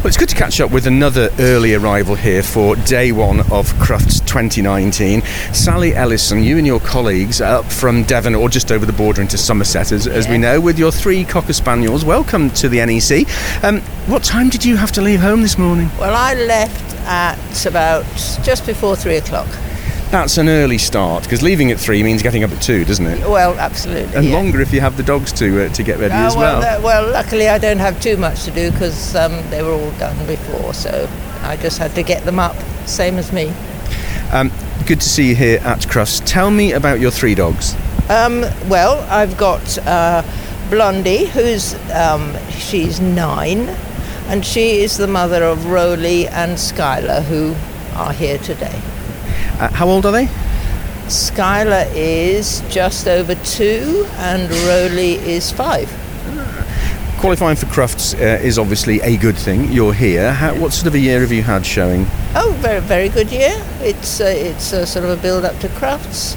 Well, it's good to catch up with another early arrival here for day one of Crufts 2019. Sally Ellison, you and your colleagues are up from Devon or just over the border into Somerset, as, as we know, with your three Cocker Spaniels. Welcome to the NEC. Um, what time did you have to leave home this morning? Well, I left at about just before three o'clock. That's an early start because leaving at three means getting up at two, doesn't it? Well, absolutely. And yeah. longer if you have the dogs to uh, to get ready Oh, as well. uh, well, luckily I don't have too much to do because um, they were all done before, so I just had to get them up, same as me. Um, good to see you here at Crufts. Tell me about your three dogs. Um, well, I've got uh, Blondie, who's um, she's nine, and she is the mother of Roly and Skylar, who are here today. Uh, how old are they? Skylar is just over two, and Rowley is five. Qualifying for Crufts uh, is obviously a good thing. You're here. How, what sort of a year have you had showing? Oh, very very good year. It's uh, it's sort of a build up to Crufts,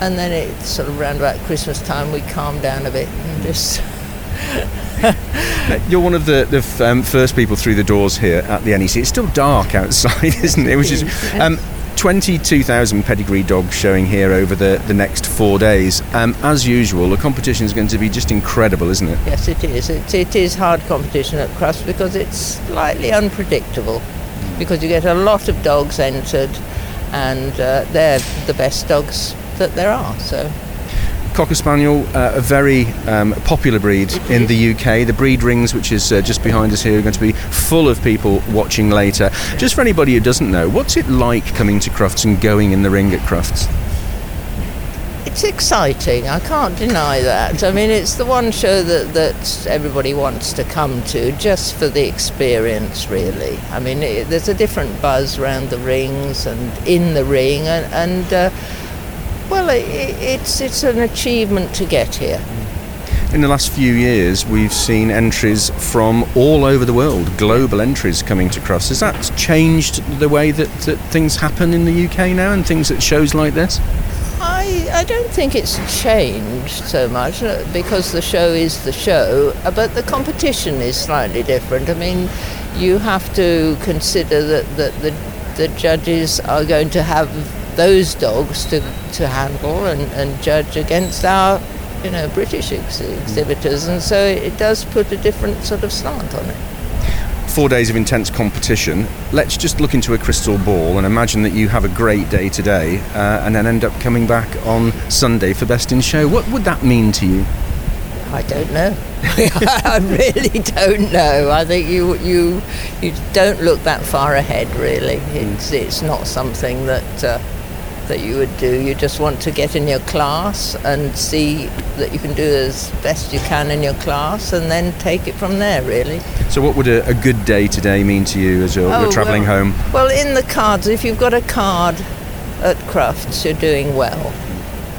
and then it's sort of round about Christmas time we calm down a bit and just. You're one of the, the um, first people through the doors here at the NEC. It's still dark outside, isn't it? Which is um, 22,000 pedigree dogs showing here over the, the next four days. Um, as usual, the competition is going to be just incredible, isn't it? Yes, it is. It, it is hard competition at Crufts because it's slightly unpredictable, because you get a lot of dogs entered, and uh, they're the best dogs that there are. So. Cocker Spaniel, uh, a very um, popular breed in the UK. The breed rings, which is uh, just behind us here, are going to be full of people watching later. Just for anybody who doesn't know, what's it like coming to Crufts and going in the ring at Crufts? It's exciting. I can't deny that. I mean, it's the one show that, that everybody wants to come to just for the experience, really. I mean, it, there's a different buzz around the rings and in the ring, and, and uh, well, it, it's it's an achievement to get here. In the last few years, we've seen entries from all over the world, global entries coming to Crufts. Has that changed the way that, that things happen in the UK now and things at shows like this? I, I don't think it's changed so much uh, because the show is the show, uh, but the competition is slightly different. I mean, you have to consider that, that the, the judges are going to have those dogs to, to handle and, and judge against our you know British ex- exhibitors, and so it does put a different sort of slant on it. Four days of intense competition. Let's just look into a crystal ball and imagine that you have a great day today uh, and then end up coming back on Sunday for Best in Show. What would that mean to you? I don't know. I really don't know. I think you you you don't look that far ahead. Really, it's it's not something that uh, that you would do. You just want to get in your class and see that you can do as best you can in your class, and then take it from there. Really. So, what would a, a good day today mean to you as you're, Oh, you're travelling well- home? Well, in the cards, if you've got a card at Crufts, you're doing well.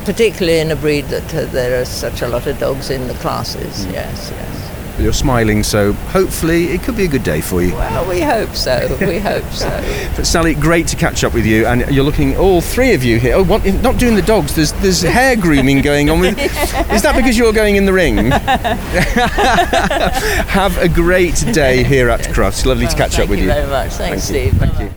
Particularly in a breed that uh, there are such a lot of dogs in the classes. Yes, yes. You're smiling, so hopefully it could be a good day for you. Well, we hope so. We hope so. But Sally, great to catch up with you, and you're looking all three of you here. Oh, what, not doing the dogs. There's there's hair grooming going on. With, is that because you're going in the ring? Have a great day here at Crufts. Lovely to catch up with you Thank you. very much. Thanks, Thank you. Steve. Thank you.